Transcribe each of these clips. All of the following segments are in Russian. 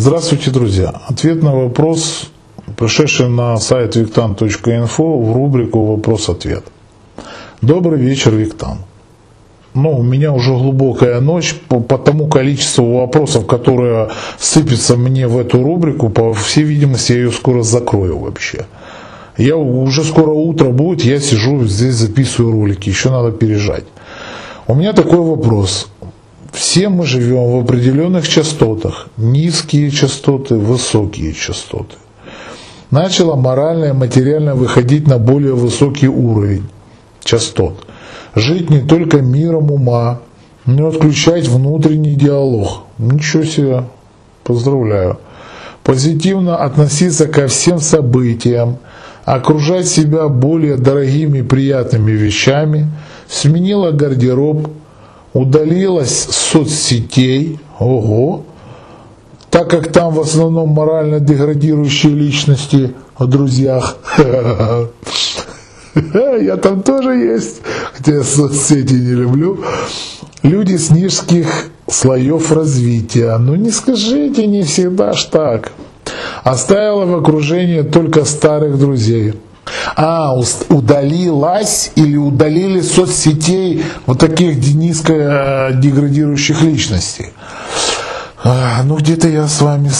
Здравствуйте, друзья. Ответ на вопрос, пришедший на сайт виктан.инфо в рубрику «Вопрос-ответ». Добрый вечер, Виктан. Ну, у меня уже глубокая ночь по, по тому количеству вопросов, которые сыпятся мне в эту рубрику, по всей видимости, я ее скоро закрою вообще. Я уже скоро утро будет, я сижу здесь записываю ролики, еще надо пережать. У меня такой вопрос. Все мы живем в определенных частотах. Низкие частоты, высокие частоты. Начало морально и материально выходить на более высокий уровень частот. Жить не только миром ума, но отключать внутренний диалог. Ничего себе, поздравляю. Позитивно относиться ко всем событиям, окружать себя более дорогими и приятными вещами, сменила гардероб, удалилась с соцсетей, ого, так как там в основном морально деградирующие личности о друзьях. Я там тоже есть, хотя я соцсети не люблю. Люди с низких слоев развития. Ну не скажите, не всегда ж так. Оставила в окружении только старых друзей. А, удалилась или удалили соцсетей вот таких низко э, деградирующих личностей. А, ну, где-то я с вами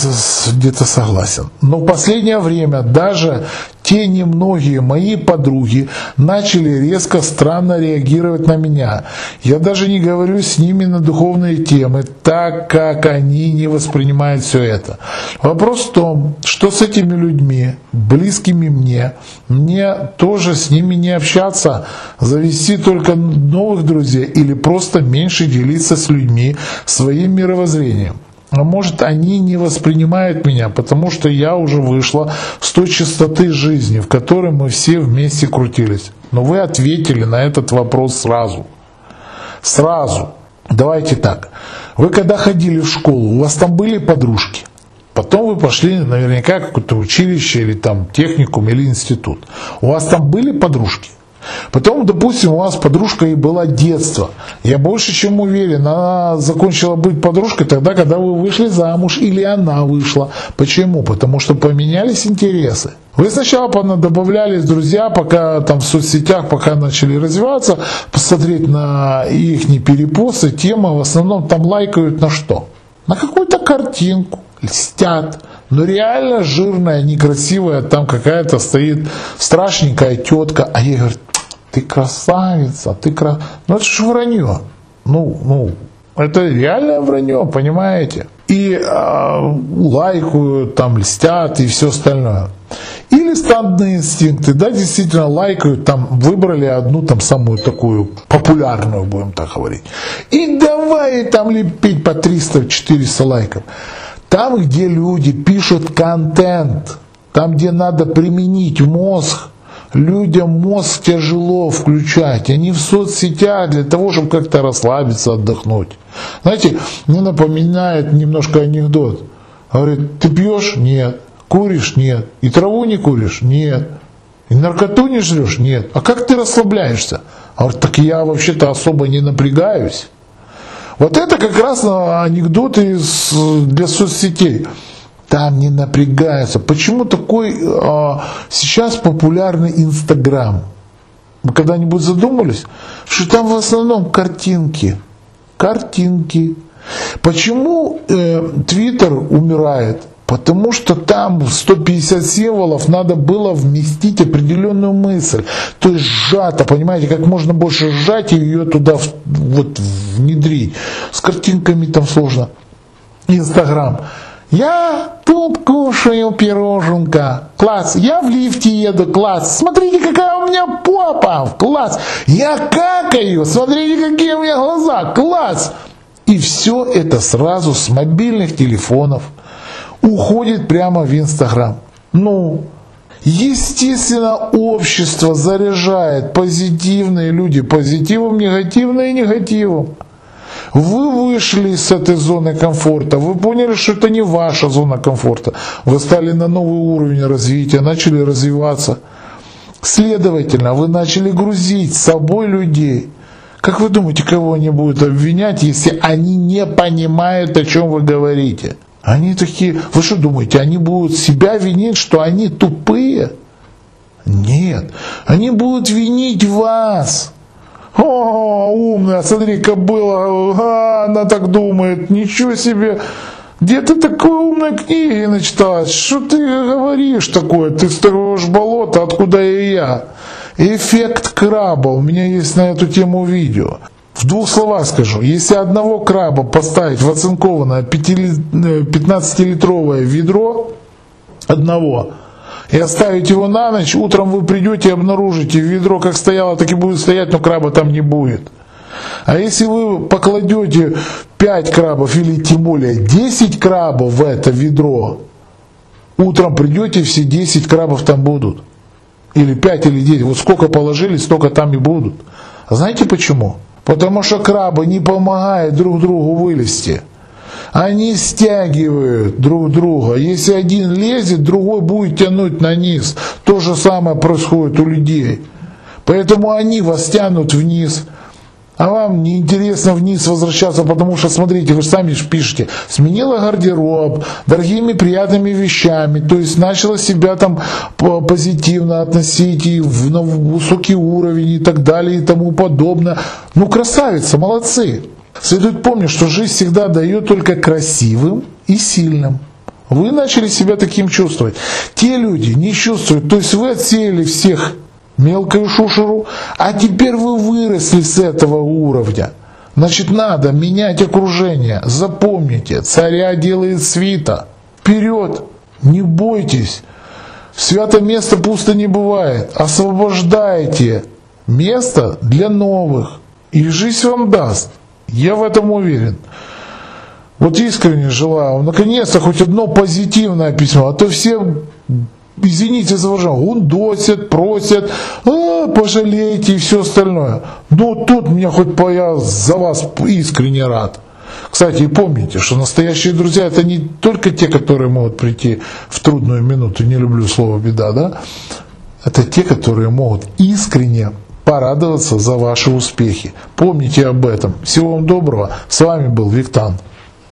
где-то согласен. Но в последнее время даже те немногие мои подруги начали резко странно реагировать на меня. Я даже не говорю с ними на духовные темы, так как они не воспринимают все это. Вопрос в том, что с этими людьми, близкими мне, мне тоже с ними не общаться, завести только новых друзей или просто меньше делиться с людьми своим мировоззрением. Может, они не воспринимают меня, потому что я уже вышла с той частоты жизни, в которой мы все вместе крутились. Но вы ответили на этот вопрос сразу. Сразу. Давайте так. Вы когда ходили в школу, у вас там были подружки? Потом вы пошли наверняка в какое-то училище или там техникум или институт. У вас там были подружки? Потом, допустим, у вас подружка и была детство. Я больше чем уверен, она закончила быть подружкой тогда, когда вы вышли замуж или она вышла. Почему? Потому что поменялись интересы. Вы сначала добавлялись друзья, пока там в соцсетях, пока начали развиваться, посмотреть на их перепосты, темы в основном там лайкают на что? На какую-то картинку, льстят, но реально жирная, некрасивая, там какая-то стоит страшненькая тетка, а ей говорят, ты красавица, ты крас... Ну это же вранье. Ну, ну, это реальное вранье, понимаете? И э, лайкают, там льстят и все остальное. Или стадные инстинкты, да, действительно лайкают, там выбрали одну там самую такую популярную, будем так говорить. И давай там лепить по 300-400 лайков. Там, где люди пишут контент, там, где надо применить мозг, людям мозг тяжело включать. Они в соцсетях для того, чтобы как-то расслабиться, отдохнуть. Знаете, мне напоминает немножко анекдот. Говорит, ты пьешь? Нет. Куришь? Нет. И траву не куришь? Нет. И наркоту не жрешь? Нет. А как ты расслабляешься? А говорит, так я вообще-то особо не напрягаюсь. Вот это как раз анекдоты для соцсетей там не напрягаются. Почему такой а, сейчас популярный Инстаграм? Вы когда-нибудь задумались, что там в основном картинки, картинки. Почему э, Твиттер умирает? Потому что там в 150 символов надо было вместить определенную мысль. То есть сжато, понимаете, как можно больше сжать и ее туда вот внедрить. С картинками там сложно. Инстаграм. Я тут кушаю пироженка. Класс. Я в лифте еду. Класс. Смотрите, какая у меня попа. Класс. Я какаю. Смотрите, какие у меня глаза. Класс. И все это сразу с мобильных телефонов уходит прямо в Инстаграм. Ну, Естественно, общество заряжает позитивные люди позитивом, негативные негативом. Вы вышли с этой зоны комфорта, вы поняли, что это не ваша зона комфорта. Вы стали на новый уровень развития, начали развиваться. Следовательно, вы начали грузить с собой людей. Как вы думаете, кого они будут обвинять, если они не понимают, о чем вы говорите? Они такие, вы что думаете, они будут себя винить, что они тупые? Нет, они будут винить вас. О, умная, смотри-ка было, а, она так думает, ничего себе. Где ты такой умной книги начиталась? Что ты говоришь такое? Ты с того же болота, откуда и я? Эффект краба. У меня есть на эту тему видео. В двух словах скажу. Если одного краба поставить в оцинкованное 15-литровое ведро, одного, и оставить его на ночь, утром вы придете и обнаружите, ведро как стояло, так и будет стоять, но краба там не будет. А если вы покладете 5 крабов или тем более 10 крабов в это ведро, утром придете, все 10 крабов там будут. Или 5 или 10. Вот сколько положили, столько там и будут. А знаете почему? Потому что крабы не помогают друг другу вылезти. Они стягивают друг друга. Если один лезет, другой будет тянуть на низ. То же самое происходит у людей. Поэтому они вас тянут вниз – а вам не интересно вниз возвращаться, потому что, смотрите, вы же сами пишете, сменила гардероб, дорогими приятными вещами, то есть начала себя там позитивно относить и в, на высокий уровень и так далее и тому подобное. Ну, красавица, молодцы. Следует помнить, что жизнь всегда дает только красивым и сильным. Вы начали себя таким чувствовать. Те люди не чувствуют, то есть вы отсеяли всех мелкую шушеру, а теперь вы выросли с этого уровня. Значит, надо менять окружение. Запомните, царя делает свита. Вперед! Не бойтесь. Свято место пусто не бывает. Освобождайте место для новых. И жизнь вам даст. Я в этом уверен. Вот искренне желаю, наконец-то хоть одно позитивное письмо, а то все извините за выражение, ундосят, просят, а, пожалейте и все остальное. Но тут меня хоть по, я за вас искренне рад. Кстати, и помните, что настоящие друзья это не только те, которые могут прийти в трудную минуту, не люблю слово беда, да? Это те, которые могут искренне порадоваться за ваши успехи. Помните об этом. Всего вам доброго. С вами был Виктан.